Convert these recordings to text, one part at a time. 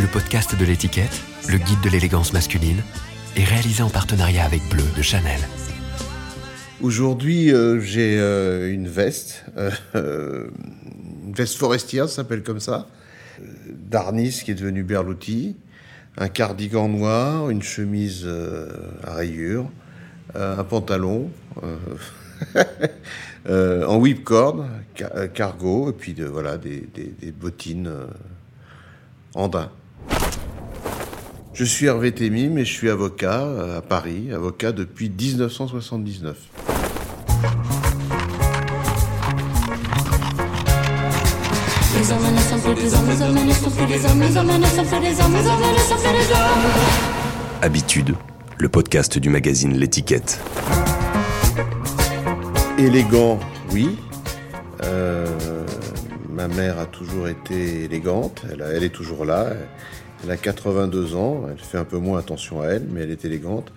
Le podcast de l'étiquette, le guide de l'élégance masculine, est réalisé en partenariat avec Bleu de Chanel. Aujourd'hui, euh, j'ai euh, une veste, euh, une veste forestière, ça s'appelle comme ça, d'Arnis qui est devenu Berluti, un cardigan noir, une chemise à rayures, un pantalon en whipcord, cargo, et puis voilà des, bottines en daim. Je suis Hervé Thémy, mais je suis avocat à Paris, avocat depuis 1979. Habitude, le podcast du magazine L'étiquette. Élégant, oui. Euh, ma mère a toujours été élégante, elle, est toujours là. Elle a 82 ans, elle fait un peu moins attention à elle, mais elle est élégante.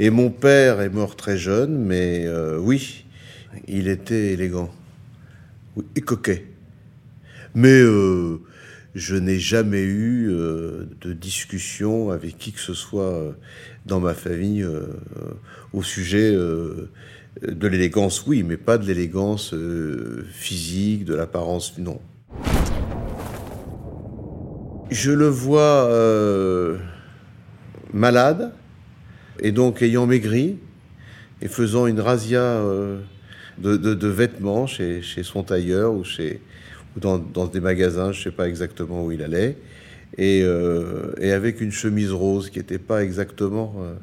Et mon père est mort très jeune, mais euh, oui, il était élégant. et coquet. Mais euh, je n'ai jamais eu de discussion avec qui que ce soit dans ma famille au sujet de l'élégance, oui, mais pas de l'élégance physique, de l'apparence, non. Je le vois malade, et donc ayant maigri, et faisant une razzia de, vêtements chez, son tailleur ou chez, ou dans, des magasins, je ne sais pas exactement où il allait, et, euh, avec une chemise rose qui n'était pas exactement euh,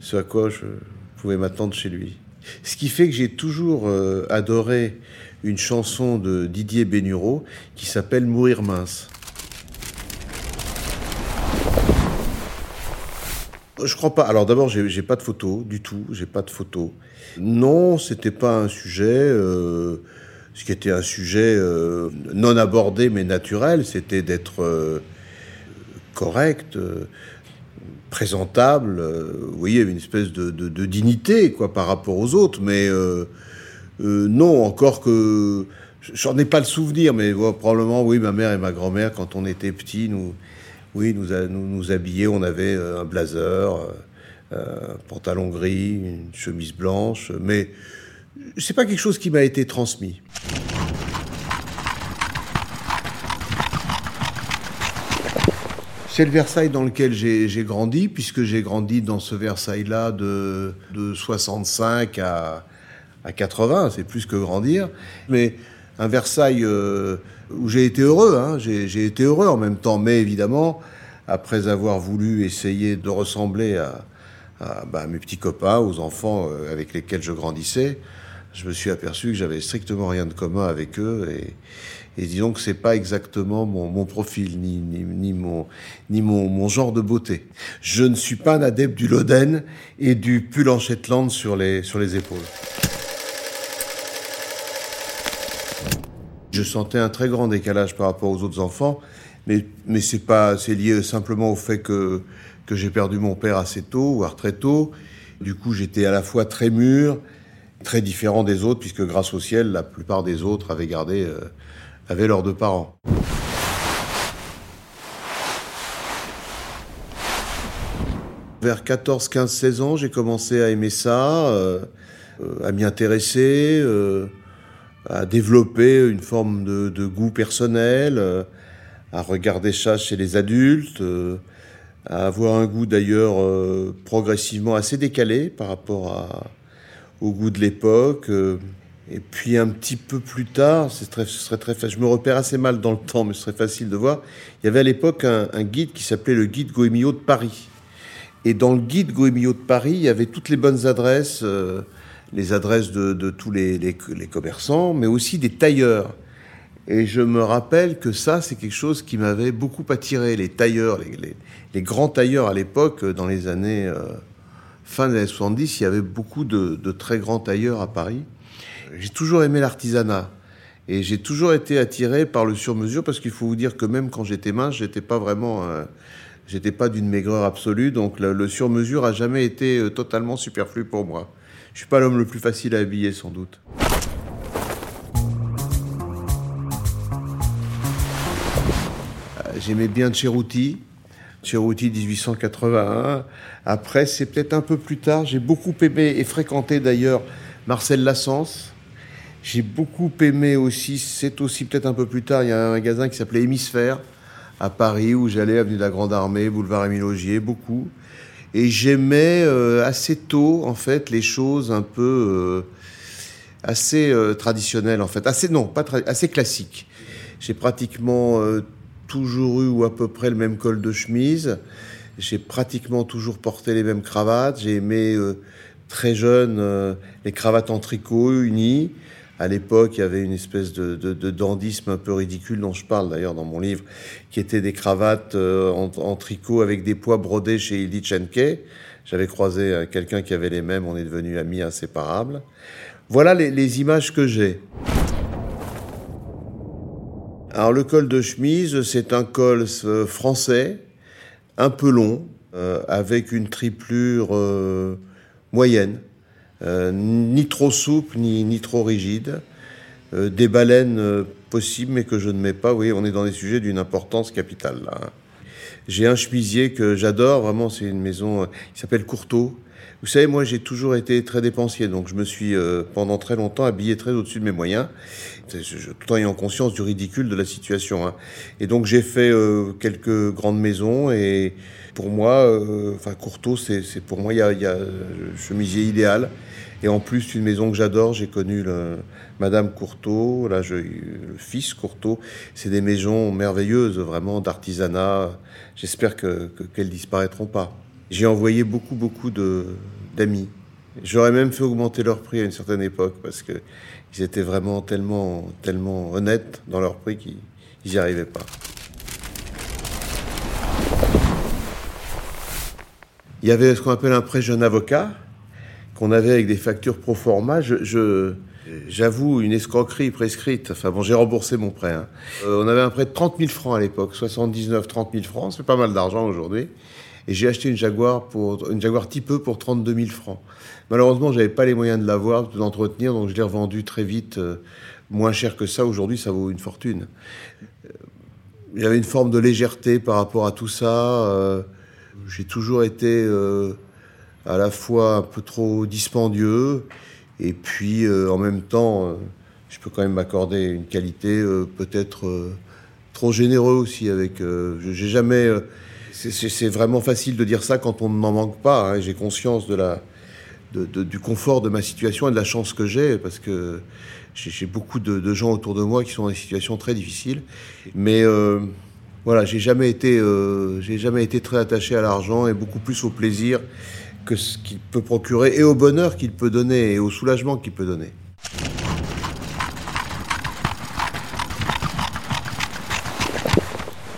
ce à quoi je pouvais m'attendre chez lui. Ce qui fait que j'ai toujours euh, adoré une chanson de Didier Bénureau qui s'appelle Mourir mince. Je crois pas. Alors d'abord, j'ai pas de photos du tout. J'ai pas de photos. Non, c'était pas un sujet ce qui était un sujet euh, non abordé mais naturel, c'était d'être euh, correct, euh, présentable. vous voyez, une espèce de, dignité quoi par rapport aux autres, mais non, encore que j'en ai pas le souvenir, mais probablement oui, ma mère et ma grand-mère quand on était petits, nous, oui, nous, nous, nous on avait un blazer, un pantalon gris, une chemise blanche, mais c'est pas quelque chose qui m'a été transmis. C'est le Versailles dans lequel j'ai grandi, puisque j'ai grandi dans ce Versailles-là de, 65 à, 80, c'est plus que grandir. Mais un Versailles euh, où j'ai été heureux, hein. j'ai été heureux en même temps, mais évidemment, après avoir voulu essayer de ressembler à, bah, mes petits copains, aux enfants euh, avec lesquels je grandissais, je me suis aperçu que j'avais strictement rien de commun avec eux et, disons que c'est pas exactement mon, profil ni, ni, mon, ni mon, genre de beauté. Je ne suis pas un adepte du Loden et du pull en Shetland sur les, sur les épaules. Je sentais un très grand décalage par rapport aux autres enfants, mais, mais c'est pas, c'est lié simplement au fait que, que j'ai perdu mon père assez tôt, voire très tôt. Du coup, j'étais à la fois très mûr, très différent des autres, puisque grâce au ciel, la plupart des autres avaient gardé, euh, avaient leurs deux parents. Vers 14, 15, 16 ans, j'ai commencé à aimer ça, euh, euh, à m'y intéresser, à développer une forme de, de goût personnel, à regarder ça chez les adultes, à avoir un goût d'ailleurs progressivement assez décalé par rapport à, au goût de l'époque. Euh, et puis un petit peu plus tard, ce très. Je me repère assez mal dans le temps, mais ce serait facile de voir. Il y avait à l'époque un, guide qui s'appelait le guide Goemio de Paris. Et dans le guide Goemio de Paris, il y avait toutes les bonnes adresses, euh, les adresses de, tous les, commerçants, mais aussi des tailleurs. Et je me rappelle que ça, c'est quelque chose qui m'avait beaucoup attiré. Les tailleurs, les, grands tailleurs à l'époque, dans les années euh, fin des années 70, il y avait beaucoup de, très grands tailleurs à Paris. J'ai toujours aimé l'artisanat. Et j'ai toujours été attiré par le sur-mesure parce qu'il faut vous dire que même quand j'étais mince, j'étais pas vraiment, j'étais pas d'une maigreur absolue. Donc le, sur-mesure a jamais été euh, totalement superflu pour moi. Je suis pas l'homme le plus facile à habiller sans doute. J'aimais bien Cerruti, Cerruti 1881. Après, c'est peut-être un peu plus tard. J'ai beaucoup aimé et fréquenté d'ailleurs Marcel Lassens. J'ai beaucoup aimé aussi, c'est aussi peut-être un peu plus tard, il y a un magasin qui s'appelait Hémisphère à Paris où j'allais avenue de la Grande Armée, boulevard Émile Augier, beaucoup. Et j'aimais euh, assez tôt en fait les choses un peu euh, assez euh, traditionnelles en fait, assez non, pas assez classiques. J'ai pratiquement toujours eu ou à peu près le même col de chemise. J'ai pratiquement toujours porté les mêmes cravates. J'ai aimé très jeune les cravates en tricot unies. À l'époque, il y avait une espèce de, dandisme un peu ridicule dont je parle d'ailleurs dans mon livre, qui était des cravates euh, en, tricot avec des pois brodés chez Ildi J'avais croisé euh, quelqu'un qui avait les mêmes, on est devenus amis inséparables. Voilà les, images que j'ai. Alors le col de chemise, c'est un col euh, français, un peu long, avec une triplure moyenne. Euh, ni trop souple, ni, ni trop rigide. Euh, des baleines euh, possibles, mais que je ne mets pas. Oui, on est dans des sujets d'une importance capitale. Hein. J'ai un chemisier que j'adore, vraiment, c'est une maison qui s'appelle Courteau. Vous savez, moi, j'ai toujours été très dépensier, donc je me suis pendant très longtemps habillé très au-dessus de mes moyens, tout en ayant conscience du ridicule de la situation. Hein. Et donc j'ai fait quelques grandes maisons et pour moi, enfin Courteau, c'est pour moi, il y a, y a le chemisier idéal. Et en plus, une maison que j'adore, j'ai connu le, Madame Courteau, là, je, le fils Courteau. C'est des maisons merveilleuses, vraiment d'artisanat. J'espère qu'elles que, disparaîtront pas. J'ai envoyé beaucoup, beaucoup d'amis. J'aurais même fait augmenter leur prix à une certaine époque parce qu'ils étaient vraiment tellement, tellement honnêtes dans leur prix qu'ils n'y arrivaient pas. Il y avait ce qu'on appelle un prêt jeune avocat qu'on avait avec des factures pro forma, je, j'avoue une escroquerie prescrite. Enfin bon, j'ai remboursé mon prêt. Hein. Euh, on avait un prêt de 30 000 francs à l'époque, 79, 30 000 francs, c'est pas mal d'argent aujourd'hui. Et j'ai acheté une Jaguar pour une Jaguar type E pour 32 000 francs. Malheureusement, j'avais pas les moyens de l'avoir, de l'entretenir, donc je l'ai revendu très vite, euh, moins cher que ça. Aujourd'hui, ça vaut une fortune. Euh, il y avait une forme de légèreté par rapport à tout ça. j'ai toujours été à la fois un peu trop dispendieux, et puis euh, en même temps, euh, je peux quand même m'accorder une qualité euh, peut-être trop généreux aussi. Avec, j'ai jamais, c'est vraiment facile de dire ça quand on n'en manque pas. Hein, j'ai conscience du confort de ma situation et de la chance que j'ai, parce que j'ai beaucoup de, gens autour de moi qui sont dans des situations très difficiles. Mais voilà, j'ai jamais été, j'ai jamais été très attaché à l'argent et beaucoup plus au plaisir que ce qu'il peut procurer et au bonheur qu'il peut donner et au soulagement qu'il peut donner.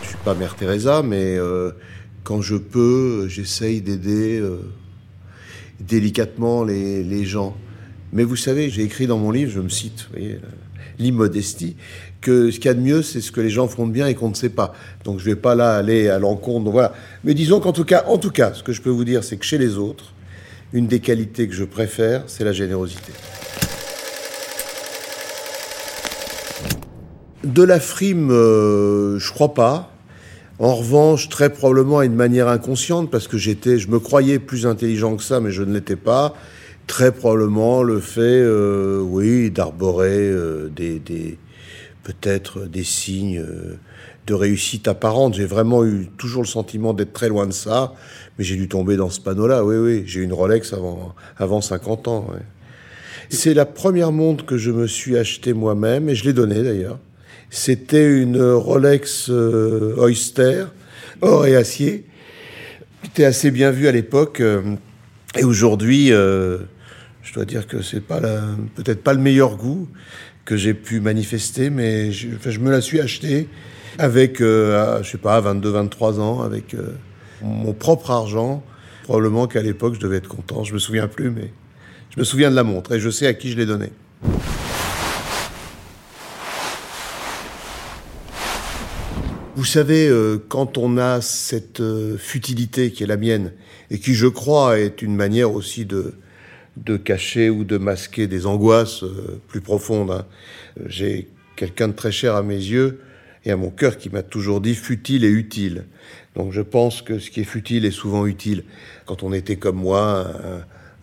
Je suis Mère Teresa, mais euh, quand je peux, j'essaye d'aider euh, délicatement les, gens. Mais vous savez, j'ai écrit dans mon livre, je me cite, voyez, l'immodestie, que ce qu'il y a de mieux, c'est ce que les gens font de bien et qu'on ne sait pas. Donc je ne vais pas là aller à l'encontre. Voilà. Mais disons qu'en tout cas, en tout cas, ce que je peux vous dire, c'est que chez les autres, une des qualités que je préfère, c'est la générosité. De la frime, euh, je crois pas. En revanche, très probablement à une manière inconsciente, parce que j'étais, je me croyais plus intelligent que ça, mais je ne l'étais pas. Très probablement le fait, euh, oui, d'arborer euh, des, des peut-être des signes euh, de réussite apparente. J'ai vraiment eu toujours le sentiment d'être très loin de ça, mais j'ai dû tomber dans ce panneau-là. Oui, oui, j'ai eu une Rolex avant, avant 50 ans. C'est la première montre que je me suis achetée moi-même, et je l'ai donnée d'ailleurs. C'était une Rolex euh, Oyster, or et acier, qui assez bien vue à l'époque. Euh, et aujourd'hui, je dois dire que c'est pas peut-être pas le meilleur goût que j'ai pu manifester, mais je, me la suis achetée avec, euh, je sais pas, 22, 23 ans, avec euh, mon propre argent. Probablement qu'à l'époque, je devais être content. Je me souviens plus, mais je me souviens de la montre et je sais à qui je l'ai donnée. Vous savez, euh, quand on a cette futilité qui est la mienne, et qui, je crois, est une manière aussi de, de cacher ou de masquer des angoisses euh, plus profondes. Hein. J'ai quelqu'un de très cher à mes yeux, et à mon cœur qui m'a toujours dit futile et utile. Donc je pense que ce qui est futile est souvent utile. Quand on était comme moi,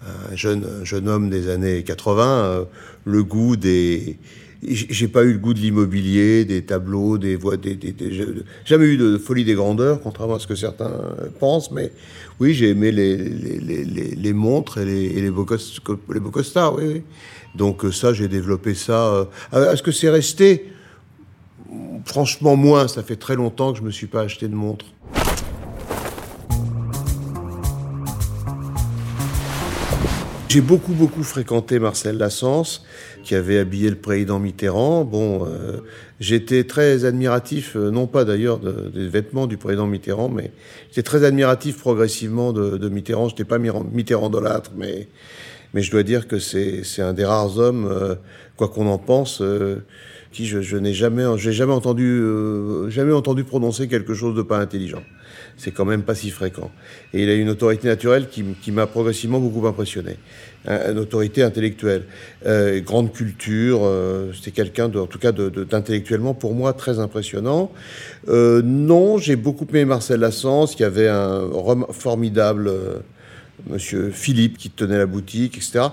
un, jeune, jeune homme des années 80, euh, le goût des... J'ai pas eu le goût de l'immobilier, des tableaux, des voix, des, jamais eu de folie des grandeurs, contrairement à ce que certains pensent. Mais oui, j'ai aimé les, montres et les, et les, beaux, beaux costards. Oui, oui. Donc euh, ça, j'ai développé ça. Euh, est-ce que c'est resté? Franchement, moins. Ça fait très longtemps que je me suis pas acheté de montre. J'ai beaucoup, beaucoup fréquenté Marcel Lassens, qui avait habillé le président Mitterrand. Bon, euh, j'étais très admiratif, euh, non pas d'ailleurs de, des vêtements du président Mitterrand, mais j'étais très admiratif progressivement de, de Mitterrand. J'étais pas Mitterrand-dolâtre, mais, mais je dois dire que c'est un des rares hommes, euh, quoi qu'on en pense, euh, qui je, je n'ai jamais, j'ai jamais entendu, euh, jamais entendu prononcer quelque chose de pas intelligent. C'est quand même pas si fréquent. Et il a une autorité naturelle qui, m'a progressivement beaucoup impressionné. Une autorité intellectuelle, euh, grande culture. Euh, C'était quelqu'un, en tout cas, d'intellectuellement pour moi très impressionnant. Euh, non, j'ai beaucoup aimé Marcel Lassens, qui avait un formidable euh, Monsieur Philippe qui tenait la boutique, etc.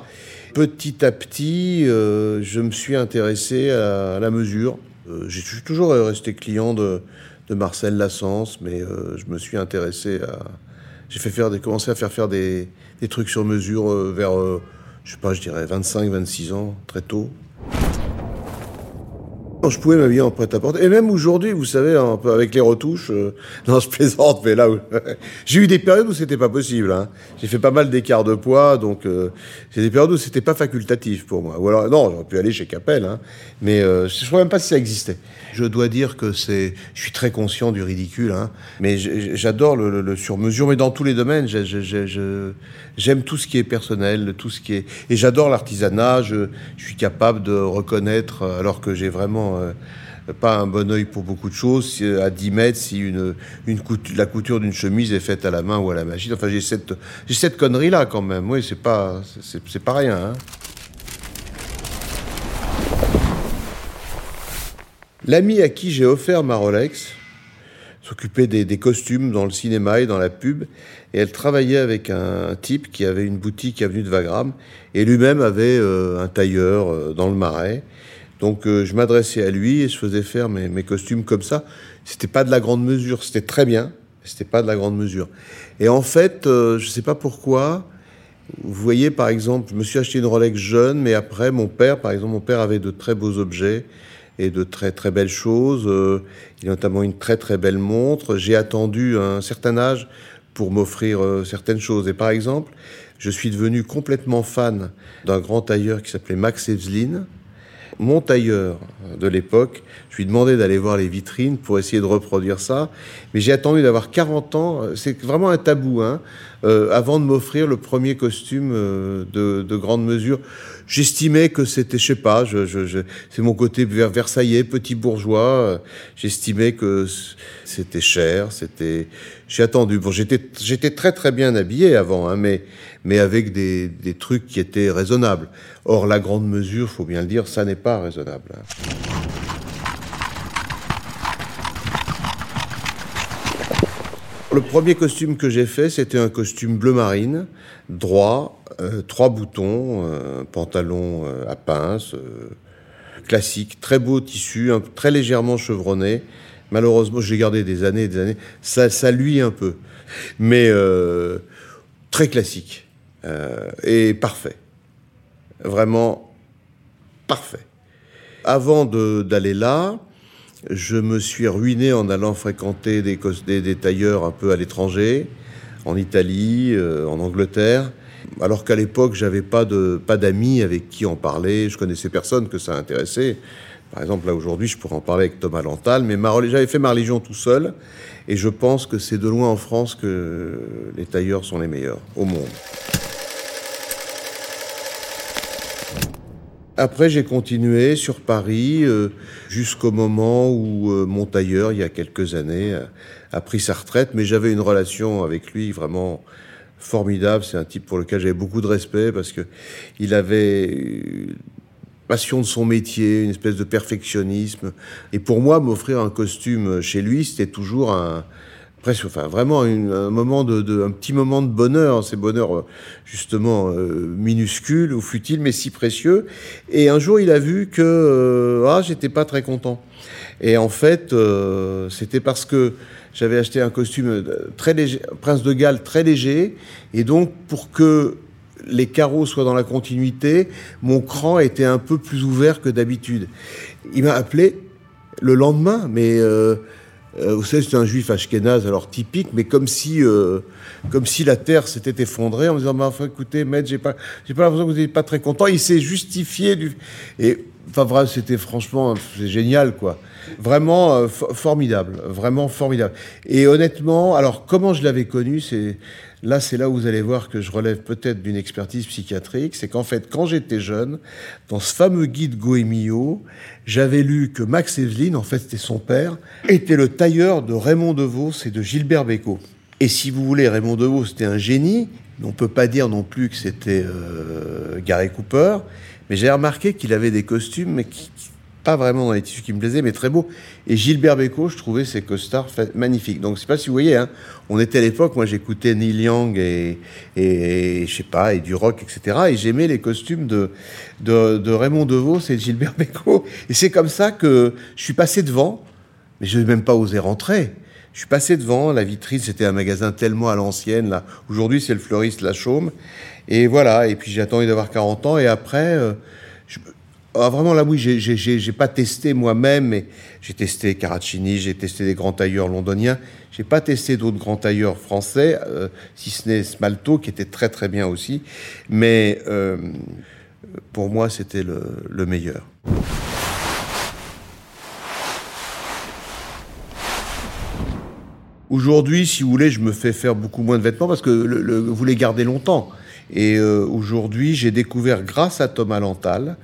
Petit à petit, je me suis intéressé à, à la mesure. Je suis toujours resté client de, de Marcel Lassens, mais euh, je me suis intéressé à. J'ai fait faire des, commencé à faire faire des, des trucs sur mesure euh, vers, euh, je sais pas, je dirais 25, 26 ans, très tôt. Je pouvais m'habiller en prêt-à-porter. Et même aujourd'hui, vous savez, avec les retouches, euh, non, je plaisante, mais là, j'ai eu des périodes où c'était pas possible. Hein. J'ai fait pas mal d'écarts de poids, donc euh, j'ai des périodes où c'était pas facultatif pour moi. Ou alors, non, j'aurais pu aller chez Capel, hein, mais euh, je ne sais même pas si ça existait. Je dois dire que c'est, je suis très conscient du ridicule, hein, mais j'adore le, le, sur-mesure, mais dans tous les domaines, j'aime tout ce qui est personnel, tout ce qui est, et j'adore l'artisanat. Je suis capable de reconnaître, alors que j'ai vraiment euh, pas un bon oeil pour beaucoup de choses. Si, à 10 mètres, si une, couture, la couture d'une chemise est faite à la main ou à la machine. Enfin, j'ai cette, connerie-là quand même. Oui, c'est pas, pas rien. Hein. L'ami à qui j'ai offert ma Rolex s'occupait des, costumes dans le cinéma et dans la pub, et elle travaillait avec un, type qui avait une boutique avenue de Wagram, et lui-même avait euh, un tailleur euh, dans le Marais. Donc euh, je m'adressais à lui et je faisais faire mes, mes costumes comme ça. C'était pas de la grande mesure, c'était très bien, c'était pas de la grande mesure. Et en fait, euh, je sais pas pourquoi. Vous voyez, par exemple, je me suis acheté une Rolex jeune, mais après, mon père, par exemple, mon père avait de très beaux objets et de très très belles choses. Euh, il a notamment une très très belle montre. J'ai attendu un certain âge pour m'offrir euh, certaines choses. Et par exemple, je suis devenu complètement fan d'un grand tailleur qui s'appelait Max Evslin, mon tailleur de l'époque, je lui ai demandé d'aller voir les vitrines pour essayer de reproduire ça, mais j'ai attendu d'avoir 40 ans, c'est vraiment un tabou, hein, euh, avant de m'offrir le premier costume euh, de, de, grande mesure. J'estimais que c'était, je sais pas, je, je, je, c'est mon côté versaillais, petit bourgeois, j'estimais que c'était cher, c'était... J'ai attendu, bon, j'étais, j'étais très très bien habillé avant, hein, mais, mais avec des, trucs qui étaient raisonnables. Or, la grande mesure, faut bien le dire, ça n'est pas raisonnable. Hein. Le premier costume que j'ai fait, c'était un costume bleu marine, droit, euh, trois boutons, euh, pantalon euh, à pince, classique, très beau tissu, très légèrement chevronné. Malheureusement, j'ai gardé des années et des années. Ça, ça luit un peu, mais très classique et parfait. Vraiment parfait. Avant d'aller là, je me suis ruiné en allant fréquenter des, tailleurs un peu à l'étranger, en Italie, euh, en Angleterre, alors qu'à l'époque, j'avais pas pas d'amis avec qui en parler, je connaissais personne que ça intéressait. Par exemple, là aujourd'hui, je pourrais en parler avec Thomas Lantal, mais j'avais fait ma religion tout seul, et je pense que c'est de loin en France que les tailleurs sont les meilleurs au monde. Après, j'ai continué sur Paris euh, jusqu'au moment où euh, mon tailleur, il y a quelques années, a, pris sa retraite. Mais j'avais une relation avec lui vraiment formidable. C'est un type pour lequel j'avais beaucoup de respect parce que il avait passion de son métier, une espèce de perfectionnisme. Et pour moi, m'offrir un costume chez lui, c'était toujours un, enfin vraiment un moment un petit moment de bonheur. Ces bonheurs justement euh, minuscules ou futiles, mais si précieux. Et un jour, il a vu que euh, ah, j'étais pas très content. Et en fait, euh, c'était parce que j'avais acheté un costume très léger, Prince de Galles très léger, et donc pour que les carreaux soient dans la continuité, mon cran était un peu plus ouvert que d'habitude. Il m'a appelé le lendemain, mais euh, vous savez, c'est un juif ashkénaze, alors typique, mais comme si, euh, comme si la terre s'était effondrée en disant, bah, enfin, écoutez, maître, j'ai pas, j'ai pas l'impression que vous n'êtes pas très content. Il s'est justifié du, et, enfin, c'était franchement, c'est génial, quoi. Vraiment euh, formidable, vraiment formidable. Et honnêtement, alors, comment je l'avais connu, c'est, là, c'est là où vous allez voir que je relève peut-être d'une expertise psychiatrique, c'est qu'en fait, quand j'étais jeune, dans ce fameux guide Goemio, j'avais lu que Max Evelyn, en fait, c'était son père, était le tailleur de Raymond DeVos et de Gilbert Bécaud. Et si vous voulez, Raymond DeVos, c'était un génie. On ne peut pas dire non plus que c'était euh, Gary Cooper, mais j'ai remarqué qu'il avait des costumes, qui, pas vraiment dans les tissus qui me plaisaient, mais très beaux. Et Gilbert Bécaud, je trouvais ses costards magnifiques. Donc, je sais pas si vous voyez, hein, on était à l'époque, moi j'écoutais Neil Young et, et, je sais pas, et du rock, etc. Et j'aimais les costumes de, de, Raymond DeVos et de Gilbert Bécaud. Et c'est comme ça que je suis passé devant, mais je n'ai même pas osé rentrer. Je suis passé devant, la vitrine, c'était un magasin tellement à l'ancienne, là. Aujourd'hui, c'est le fleuriste La Chaume. Et voilà, et puis j'ai attendu d'avoir 40 ans, et après, euh, ah, vraiment, là, oui, j'ai pas testé moi-même, mais j'ai testé Caracini, j'ai testé des grands tailleurs londoniens. J'ai pas testé d'autres grands tailleurs français, euh, si ce n'est Smalto, qui était très très bien aussi. Mais euh, pour moi, c'était le, le, meilleur. Aujourd'hui, si vous voulez, je me fais faire beaucoup moins de vêtements parce que vous les gardez longtemps. Et euh, aujourd'hui, j'ai découvert, grâce à Thomas Lantal,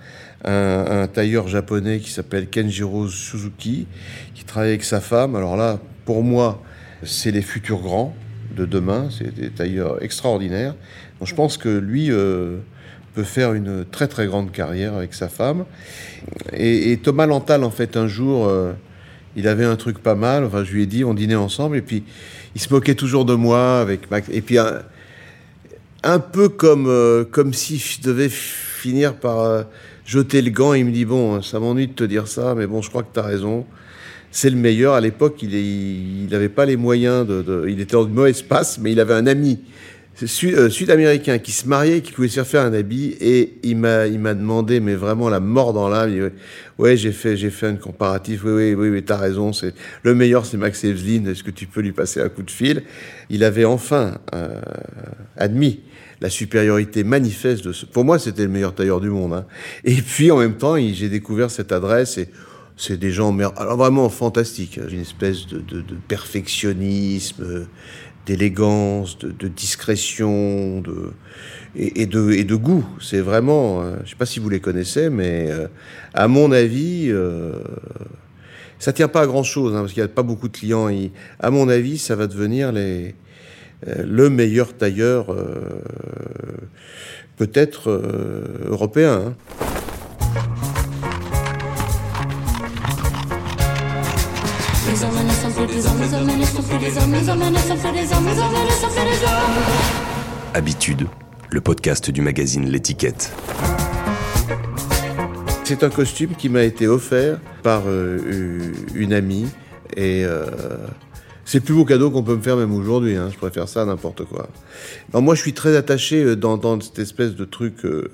un, tailleur japonais qui s'appelle Kenjiro Suzuki, qui travaille avec sa femme. Alors là, pour moi, c'est les futurs grands de demain. C'est des tailleurs extraordinaires. Donc je pense que lui euh, peut faire une très très grande carrière avec sa femme. Et, Thomas Lantal, en fait, un jour, euh, il avait un truc pas mal. Enfin, je lui ai dit, on dînait ensemble, et puis il se moquait toujours de moi avec. Et puis un, peu comme euh, comme si je devais finir par jeter le gant. il me dit Bon, ça m'ennuie de te dire ça, mais bon, je crois que tu as raison. C'est le meilleur. À l'époque, il n'avait pas les moyens de, Il était en mauvais espace, mais il avait un ami euh, sud-américain qui se mariait, qui pouvait se faire un habit, et il m'a, il m'a demandé, mais vraiment la mort dans l'âme. Ouais, j'ai fait, j'ai fait un comparatif. Oui, oui, oui, oui t'as raison. C'est le meilleur, c'est Max Evelyn. Est-ce que tu peux lui passer un coup de fil? Il avait enfin euh, admis la supériorité manifeste de ce. Pour moi, c'était le meilleur tailleur du monde. Hein. Et puis, en même temps, j'ai découvert cette adresse et c'est des gens alors vraiment fantastiques. Hein. Une espèce de, de, de perfectionnisme, d'élégance, de, de, discrétion, de et, de et de goût. C'est vraiment. Euh, je sais pas si vous les connaissez, mais euh, à mon avis. Euh, ça tient pas à grand chose, hein, parce qu'il n'y a pas beaucoup de clients. Et, à mon avis, ça va devenir les, le meilleur tailleur euh, peut-être euh, européen. Hein. Habitude, le podcast du magazine L'étiquette. C'est un costume qui m'a été offert par une amie et c'est plus beau cadeau qu'on peut me faire même aujourd'hui. Hein. Je préfère ça à n'importe quoi. moi, je suis très attaché euh, dans, cette espèce de truc euh,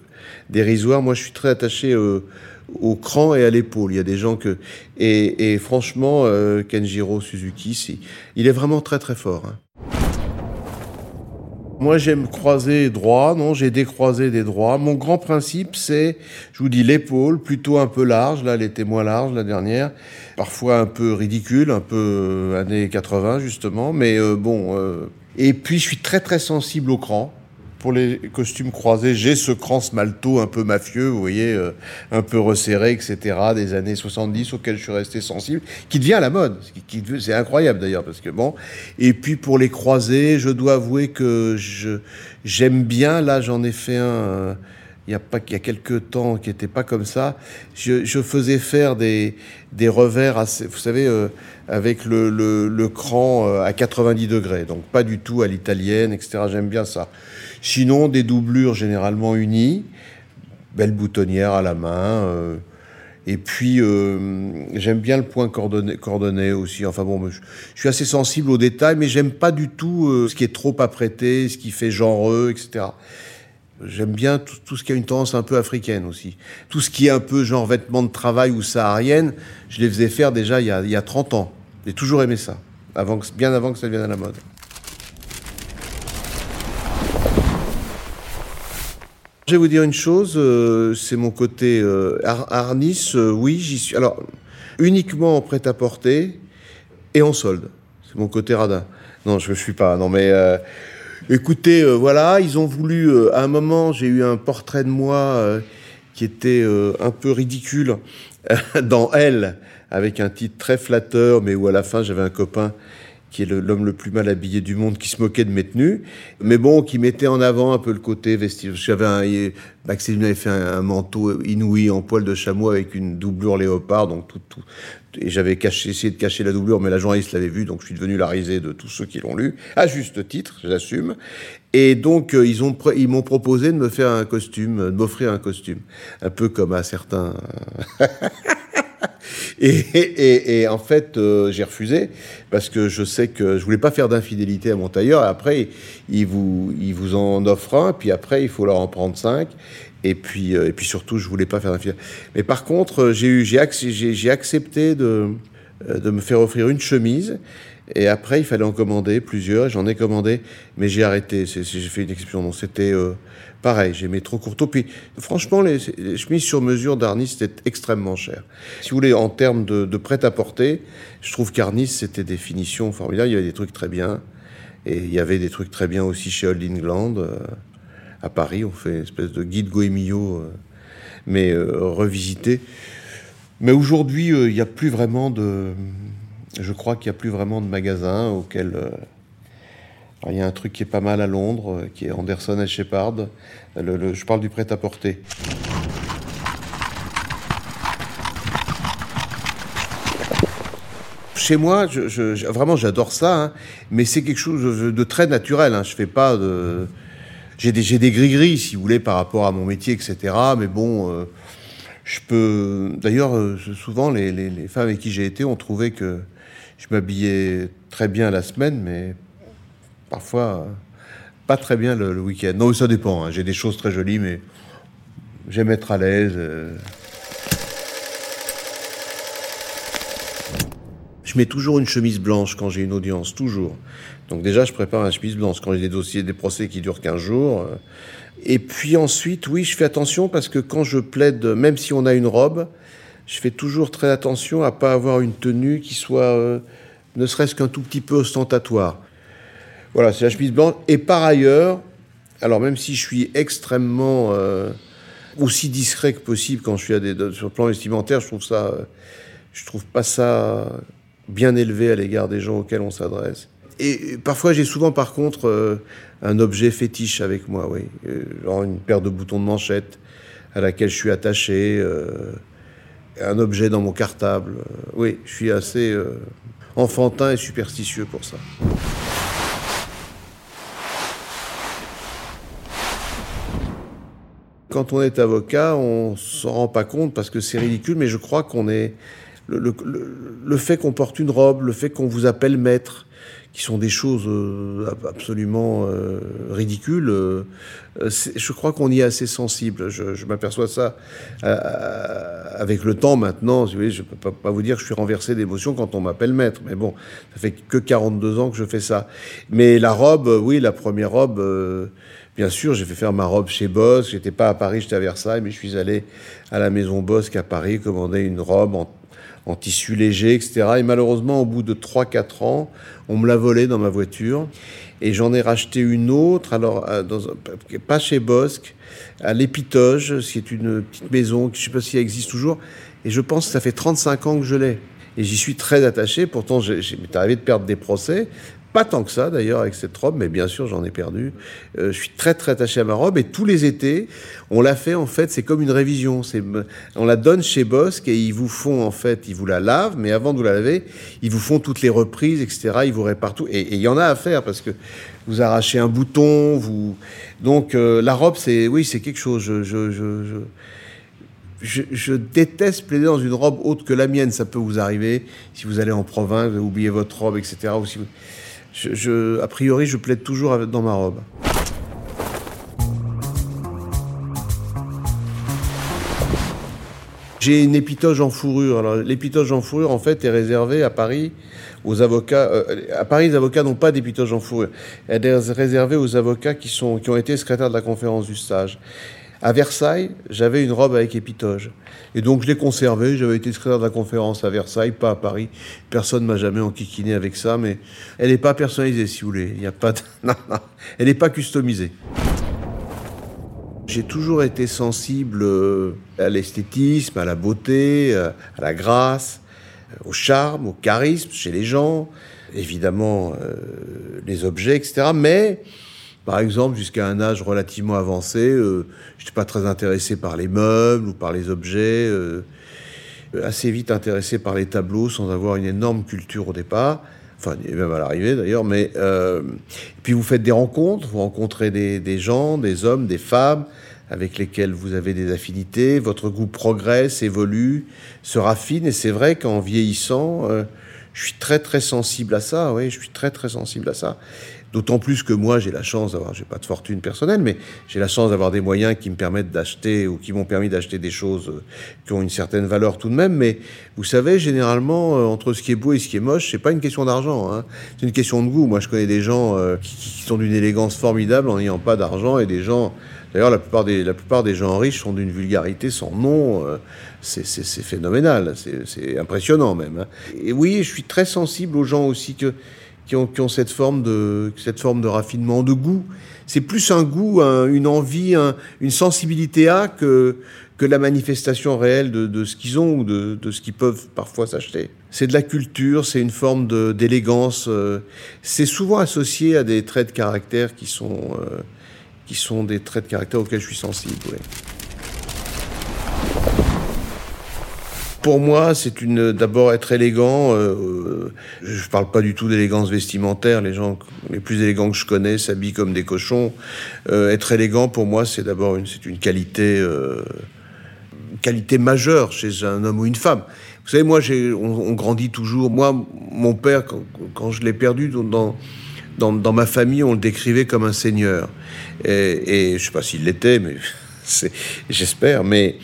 dérisoire. Moi, je suis très attaché euh, au cran et à l'épaule. Il y a des gens que et, franchement, Kenjiro Suzuki, il est vraiment très très fort. Hein. Moi, j'aime croiser droit. Non, j'ai décroisé des droits. Mon grand principe, c'est, je vous dis, l'épaule, plutôt un peu large. Là, elle était moins large la dernière. Parfois un peu ridicule, un peu euh, années 80, justement. Mais euh, bon. Euh. Et puis, je suis très, très sensible au cran pour les costumes croisés, j'ai ce cran smalto un peu mafieux, vous voyez, euh, un peu resserré, etc., des années 70 auxquels je suis resté sensible, qui devient à la mode. C'est incroyable d'ailleurs, parce que bon. Et puis pour les croisés, je dois avouer que je, j'aime bien, là j'en ai fait un il y a pas il y a quelques temps qui n'était pas comme ça. Je, faisais faire des, des revers, vous savez, euh, avec le, le, le, cran euh, à 90 degrés, donc pas du tout à l'italienne, etc. J'aime bien ça. Sinon, des doublures généralement unies, belle boutonnière à la main. Euh, et puis, euh, j'aime bien le point coordonné, aussi. Enfin bon, je, je, suis assez sensible aux détails, mais j'aime pas du tout euh, ce qui est trop apprêté, ce qui fait genreux, etc. J'aime bien tout, ce qui a une tendance un peu africaine aussi. Tout ce qui est un peu genre vêtements de travail ou saharienne, je les faisais faire déjà il y a, il y a 30 ans. J'ai toujours aimé ça, bien avant que ça devienne à la mode. Je vais vous dire une chose, euh, c'est mon côté euh, ar harnisse, euh, oui, j'y suis. Alors, uniquement en prêt-à-porter et en solde. C'est mon côté radin. Non, je ne suis pas. Non, mais euh, écoutez, euh, voilà, ils ont voulu. Euh, à un moment, j'ai eu un portrait de moi qui était un peu ridicule dans Elle, avec un titre très flatteur, mais où à la fin, j'avais un copain qui est l'homme le, plus mal habillé du monde, qui se moquait de mes tenues, mais bon, qui mettait en avant un peu le côté vestige. J'avais Maxime avait fait un, manteau inouï en poil de chameau avec une doublure léopard, donc tout, et j'avais essayé de cacher la doublure, mais la journaliste l'avait vu, donc je suis devenu la risée de tous ceux qui l'ont lu, à juste titre, j'assume. Et donc euh, ils ils m'ont proposé de me faire un costume, de m'offrir un costume, un peu comme à certains. Et, en fait, euh, j'ai refusé parce que je sais que je voulais pas faire d'infidélité à mon tailleur. Après, il vous, il vous en offre un, puis après, il faut leur en prendre cinq. Et puis, euh, et puis surtout, je voulais pas faire d'infidélité. Mais par contre, j'ai eu, j'ai, accepté de, euh, de me faire offrir une chemise. Et après, il fallait en commander plusieurs. J'en ai commandé, mais j'ai arrêté. J'ai fait une exception. C'était euh, pareil. J'ai mis trop courteau. Puis franchement, les, chemises sur mesure d'Arnis c'était extrêmement cher. Si vous voulez, en termes de, de prêt-à-porter, je trouve qu'Arnis c'était des finitions formidables. Il y avait des trucs très bien. Et il y avait des trucs très bien aussi chez Old England. Euh, à Paris, on fait une espèce de guide Goemio, euh, mais euh, revisité. Mais aujourd'hui, il n'y a plus vraiment de je crois qu'il n'y a plus vraiment de magasins auxquels. Euh, il y a un truc qui est pas mal à Londres, euh, qui est Anderson et Shepard. Je parle du prêt-à-porter. Chez moi, vraiment, j'adore ça, hein, mais c'est quelque chose de, très naturel. Hein. Je fais pas de. J'ai des, gris-gris, si vous voulez, par rapport à mon métier, etc. Mais bon. Euh, je peux. D'ailleurs, souvent, les, femmes avec qui j'ai été ont trouvé que je m'habillais très bien la semaine, mais parfois pas très bien le, week-end. Non, ça dépend. Hein. J'ai des choses très jolies, mais j'aime être à l'aise. Euh... Je mets toujours une chemise blanche quand j'ai une audience, toujours. Donc déjà, je prépare une chemise blanche quand j'ai des dossiers, des procès qui durent 15 jours. Et puis ensuite, oui, je fais attention parce que quand je plaide, même si on a une robe, je fais toujours très attention à pas avoir une tenue qui soit euh, ne serait-ce qu'un tout petit peu ostentatoire. Voilà, c'est la chemise blanche. Et par ailleurs, alors même si je suis extrêmement euh, aussi discret que possible quand je suis sur le plan vestimentaire, je trouve ça, euh, je trouve pas ça bien élevé à l'égard des gens auxquels on s'adresse. Et parfois, j'ai souvent, par contre, un objet fétiche avec moi, oui, genre une paire de boutons de manchette à laquelle je suis attaché un objet dans mon cartable. Oui, je suis assez euh, enfantin et superstitieux pour ça. Quand on est avocat, on s'en rend pas compte parce que c'est ridicule, mais je crois qu'on est le fait qu'on porte une robe, le fait qu'on vous appelle maître, qui sont des choses euh, absolument euh, ridicules. Euh, je crois qu'on y est assez sensible. Je, m'aperçois ça avec le temps maintenant. Je ne peux pas, vous dire que je suis renversé d'émotion quand on m'appelle maître. Mais bon, ça fait que 42 ans que je fais ça. Mais la robe, oui, la première robe, bien sûr, j'ai fait faire ma robe chez Bosque. J'étais pas à Paris, j'étais à Versailles, mais je suis allé à la maison Bosque à Paris commander une robe en en tissu léger, etc. Et malheureusement, au bout de 3-4 ans, on me l'a volé dans ma voiture. Et j'en ai racheté une autre, alors dans un, pas chez Bosque, à l'Épitoge, qui est une petite maison, je ne sais pas si elle existe toujours. Et je pense que ça fait 35 ans que je l'ai. Et j'y suis très attaché. Pourtant, j'ai m'est arrivé de perdre des procès pas tant que ça d'ailleurs avec cette robe, mais bien sûr j'en ai perdu. Euh, je suis très très attaché à ma robe et tous les étés, on l'a fait en fait, c'est comme une révision. On la donne chez Bosque et ils vous font en fait, ils vous la lavent, mais avant de vous la laver, ils vous font toutes les reprises, etc. Ils vous réparent tout et il y en a à faire parce que vous arrachez un bouton, vous donc euh, la robe c'est oui c'est quelque chose. je, déteste plaider dans une robe autre que la mienne. Ça peut vous arriver si vous allez en province, vous oubliez votre robe, etc. Vous... a priori, je plaide toujours dans ma robe. J'ai une épitoge en fourrure. Alors, l'épitoge en fourrure, en fait, est réservée à Paris aux avocats. Euh, à Paris, les avocats n'ont pas d'épitoge en fourrure. Elle est réservée aux avocats qui, sont, qui ont été secrétaires de la conférence du stage. À Versailles, j'avais une robe avec épitoge. Et donc je l'ai conservée. J'avais été secrétaire de la conférence à Versailles, pas à Paris. Personne ne m'a jamais enquiquiné avec ça, mais elle n'est pas personnalisée, si vous voulez. Il n'y a pas de... non. Elle n'est pas customisée. J'ai toujours été sensible euh, à l'esthétisme, à la beauté, euh, à la grâce, au charme, au charisme chez les gens, évidemment euh, les objets, etc. Mais par exemple, jusqu'à un âge relativement avancé, euh, je n'étais pas très intéressé par les meubles ou par les objets, euh, assez vite intéressé par les tableaux sans avoir une énorme culture au départ, enfin même à l'arrivée d'ailleurs, mais euh, puis vous faites des rencontres, vous rencontrez des, des, gens, des hommes, des femmes avec lesquels vous avez des affinités, votre goût progresse, évolue, se raffine, et c'est vrai qu'en vieillissant, euh, je suis très très sensible à ça, oui, je suis très très sensible à ça. D'autant plus que moi, j'ai la chance d'avoir, j'ai pas de fortune personnelle, mais j'ai la chance d'avoir des moyens qui me permettent d'acheter ou qui m'ont permis d'acheter des choses euh, qui ont une certaine valeur tout de même. Mais vous savez, généralement, euh, entre ce qui est beau et ce qui est moche, c'est pas une question d'argent. Hein. C'est une question de goût. Moi, je connais des gens euh, qui, sont d'une élégance formidable en n'ayant pas d'argent et des gens. D'ailleurs, la plupart des, la plupart des gens riches sont d'une vulgarité sans nom. Euh, c'est phénoménal. C'est impressionnant même. Hein. Et oui, je suis très sensible aux gens aussi que qui ont, qui ont, cette, forme de, cette forme de raffinement, de goût. C'est plus un goût, un, une envie, un, une sensibilité à que, que la manifestation réelle de, de ce qu'ils ont ou de, de ce qu'ils peuvent parfois s'acheter. C'est de la culture, c'est une forme d'élégance. Euh, c'est souvent associé à des traits de caractère qui sont, euh, qui sont des traits de caractère auxquels je suis sensible. Pour moi, c'est une d'abord être élégant. Euh, je parle pas du tout d'élégance vestimentaire. Les gens les plus élégants que je connais s'habillent comme des cochons. Euh, être élégant, pour moi, c'est d'abord une, c'est une qualité, euh, qualité majeure chez un homme ou une femme. Vous savez, moi, on, grandit toujours. Moi, mon père, quand, je l'ai perdu dans, ma famille, on le décrivait comme un seigneur. Et, je sais pas s'il l'était, mais j'espère. Mais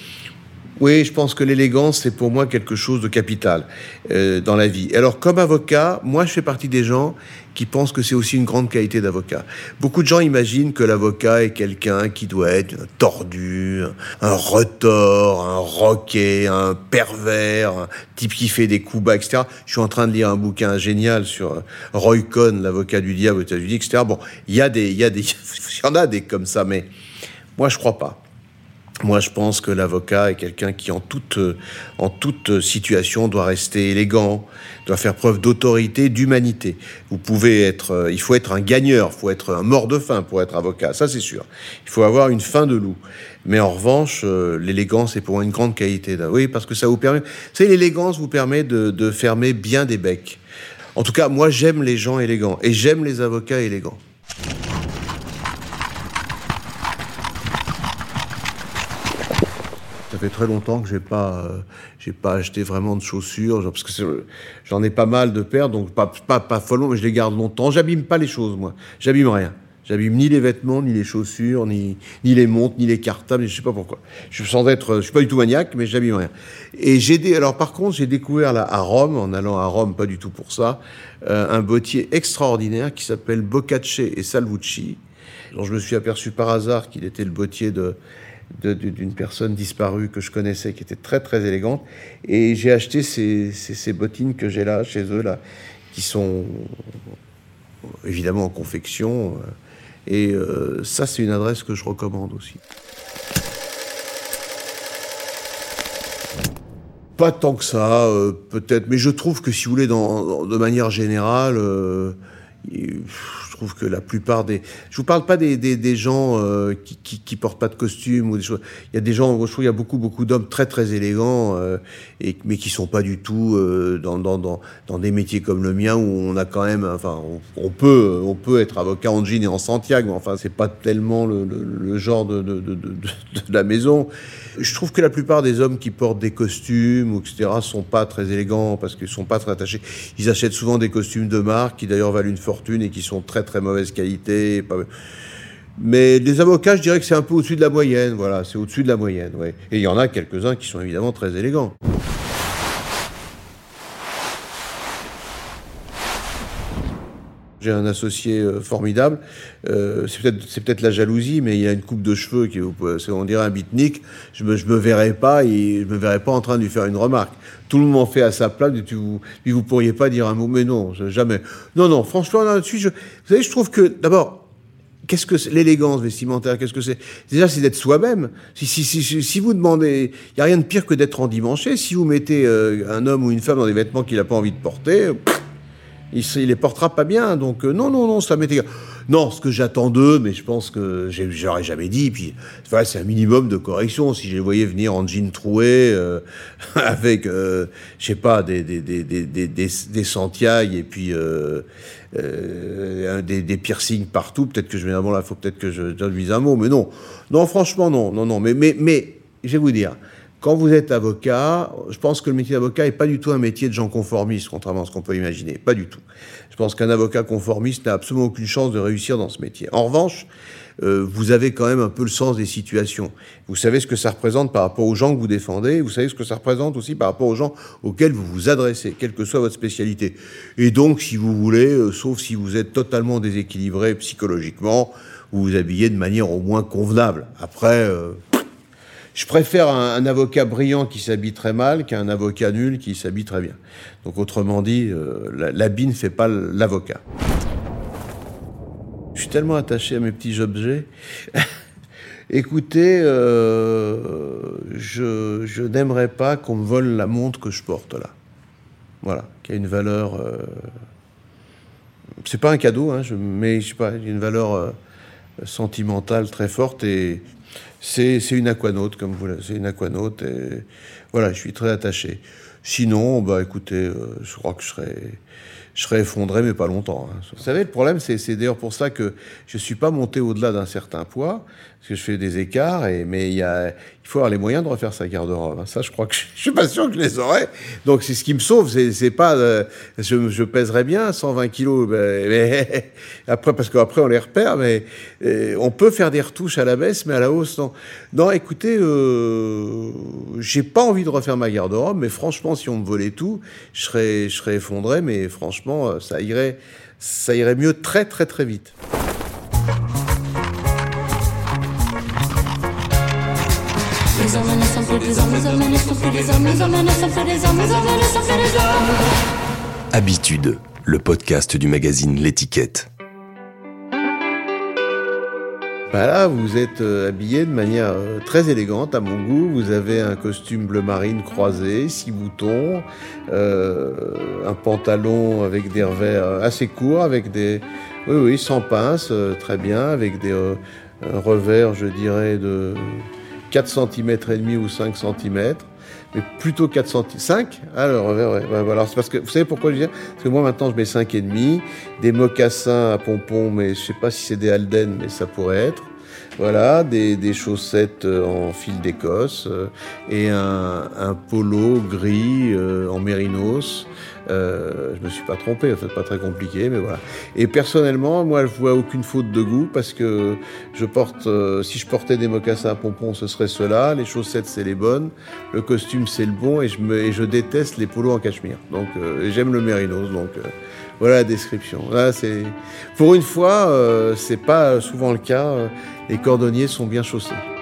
oui, je pense que l'élégance, c'est pour moi quelque chose de capital euh, dans la vie. Alors, comme avocat, moi, je fais partie des gens qui pensent que c'est aussi une grande qualité d'avocat. Beaucoup de gens imaginent que l'avocat est quelqu'un qui doit être un tordu, un retors, un roquet, un pervers, un type qui fait des coups bas, etc. Je suis en train de lire un bouquin génial sur Roy Cohn, l'avocat du diable aux États-Unis, etc. Bon, il y a des, il y a des, il y en a des comme ça, mais moi, je crois pas. Moi, je pense que l'avocat est quelqu'un qui, en toute, en toute situation, doit rester élégant, doit faire preuve d'autorité, d'humanité. Vous pouvez être, il faut être un gagneur, il faut être un mort de faim pour être avocat, ça c'est sûr. Il faut avoir une faim de loup. Mais en revanche, l'élégance est pour moi une grande qualité. Oui, parce que ça vous permet, c'est l'élégance vous permet de, de fermer bien des becs. En tout cas, moi, j'aime les gens élégants et j'aime les avocats élégants. Fait très longtemps que j'ai pas, euh, j'ai pas acheté vraiment de chaussures, parce que j'en ai pas mal de paires, donc pas, pas, pas follement, mais je les garde longtemps. J'abîme pas les choses, moi. J'abîme rien. J'abîme ni les vêtements, ni les chaussures, ni, ni les montres, ni les cartables, je sais pas pourquoi. Je sens être, je suis pas du tout maniaque, mais j'abîme rien. Et j'ai des, alors par contre, j'ai découvert là, à Rome, en allant à Rome, pas du tout pour ça, euh, un bottier extraordinaire qui s'appelle Boccace et Salvucci. dont je me suis aperçu par hasard qu'il était le bottier de, d'une personne disparue que je connaissais qui était très très élégante. Et j'ai acheté ces, ces, bottines que j'ai là chez eux là qui sont évidemment en confection. Et euh, ça c'est une adresse que je recommande aussi. Pas tant que ça euh, peut-être. Mais je trouve que si vous voulez dans, de manière générale euh, je trouve que la plupart des. Je vous parle pas des, des, des gens euh, qui, qui, qui, portent pas de costume ou des choses. Il y a des gens, je trouve qu'il y a beaucoup, beaucoup d'hommes très, très élégants, euh, et, mais qui sont pas du tout euh, dans, dans, dans, dans, des métiers comme le mien où on a quand même. Enfin, on, on peut, on peut être avocat en jean et en Santiago, mais enfin, c'est pas tellement le, le, le genre de, de, de, de, la maison. Je trouve que la plupart des hommes qui portent des costumes, etc., sont pas très élégants parce qu'ils sont pas très attachés. Ils achètent souvent des costumes de marque qui d'ailleurs valent une fortune et qui sont très très mauvaise qualité. Mais les avocats, je dirais que c'est un peu au-dessus de la moyenne. Voilà, c'est au-dessus de la moyenne. Et il y en a quelques-uns qui sont évidemment très élégants. J'ai un associé euh, formidable. Euh, c'est peut-être la jalousie, mais il a une coupe de cheveux qui on dirait un beatnik. Je me me verrais pas et je me verrais pas en train de lui faire une remarque. Tout le monde fait à sa place. Et tu vous puis vous pourriez pas dire un mot, mais non, jamais. Non non, franchement là-dessus, je, vous savez, je trouve que d'abord. Qu'est-ce que l'élégance vestimentaire Qu'est-ce que c'est? Déjà, c'est d'être soi-même. Si, vous demandez, il y a rien de pire que d'être endimanché. Si vous mettez euh, un homme ou une femme dans des vêtements qu'il n'a pas envie de porter, il, il les portera pas bien. Donc euh, non, non, non, ça m'est égal. Non, ce que j'attends d'eux, mais je pense que j'aurais jamais dit. Puis voilà, c'est un minimum de correction. Si je les voyais venir en jean troué, euh, avec, euh, je sais pas, des des des des des, des, Santiago et puis euh, euh, des, des piercings partout, peut-être que je vais avant là, faut peut-être que je donne un mot. Mais non, non, franchement non, non, non. Mais mais mais je vais vous dire. Quand vous êtes avocat, je pense que le métier d'avocat n'est pas du tout un métier de gens conformistes, contrairement à ce qu'on peut imaginer. Pas du tout. Je pense qu'un avocat conformiste n'a absolument aucune chance de réussir dans ce métier. En revanche, euh, vous avez quand même un peu le sens des situations. Vous savez ce que ça représente par rapport aux gens que vous défendez, vous savez ce que ça représente aussi par rapport aux gens auxquels vous vous adressez, quelle que soit votre spécialité. Et donc, si vous voulez, euh, sauf si vous êtes totalement déséquilibré psychologiquement, vous vous habillez de manière au moins convenable. Après... Euh, je préfère un, avocat brillant qui s'habille très mal qu'un avocat nul qui s'habille très bien. Donc autrement dit, euh, l'habit ne fait pas l'avocat. Je suis tellement attaché à mes petits objets. Écoutez, euh, je, n'aimerais pas qu'on me vole la montre que je porte là. Voilà, qui a une valeur. Euh, c'est pas un cadeau, hein, je, mais je sais pas, une valeur euh, sentimentale très forte et c'est une aquanaute, comme vous c'est une aquanaute, et voilà, je suis très attaché. Sinon, bah écoutez, euh, je crois que je serais, je serais effondré, mais pas longtemps. Hein. Vous savez, le problème, c'est d'ailleurs pour ça que je suis pas monté au-delà d'un certain poids, parce que je fais des écarts, et, mais il, y a, il faut avoir les moyens de refaire sa garde-robe. Hein. Ça, je crois que je, suis pas sûr que je les aurais. Donc, c'est ce qui me sauve. C'est pas, euh, je, je pèserais bien 120 kilos, mais après, parce qu'après on les repère, mais euh, on peut faire des retouches à la baisse, mais à la hausse, non. Non, écoutez, euh, j'ai pas envie de refaire ma garde-robe, mais franchement, si on me volait tout, je serais, je serais effondré, mais franchement, ça irait, ça irait mieux très, très, très vite. Habitude, le podcast du magazine L'étiquette. Bah là, vous êtes euh, habillé de manière euh, très élégante à mon goût. Vous avez un costume bleu marine croisé, six boutons, euh, un pantalon avec des revers assez courts, avec des, oui, oui, sans pince, très bien, avec des revers, je dirais, de 4 cm et demi ou 5 cm. Mais plutôt 4 cm. 5 Ah, le revers, ouais. ouais voilà. C'est parce que, vous savez pourquoi je dis Parce que moi, maintenant, je mets 5 et demi. Des mocassins à pompons, mais je sais pas si c'est des Alden, mais ça pourrait être. Voilà, des, des chaussettes euh, en fil d'Écosse euh, et un, un, polo gris euh, en mérinos. Euh, je me suis pas trompé, en fait, pas très compliqué, mais voilà. Et personnellement, moi, je vois aucune faute de goût parce que je porte, euh, si je portais des mocassins à pompons, ce serait cela. Les chaussettes, c'est les bonnes. Le costume, c'est le bon, et je me, et je déteste les polos en cachemire. Donc, euh, j'aime le mérinos. Donc, voilà la description. Là, c'est pour une fois, c'est pas souvent le cas. Les cordonniers sont bien chaussés.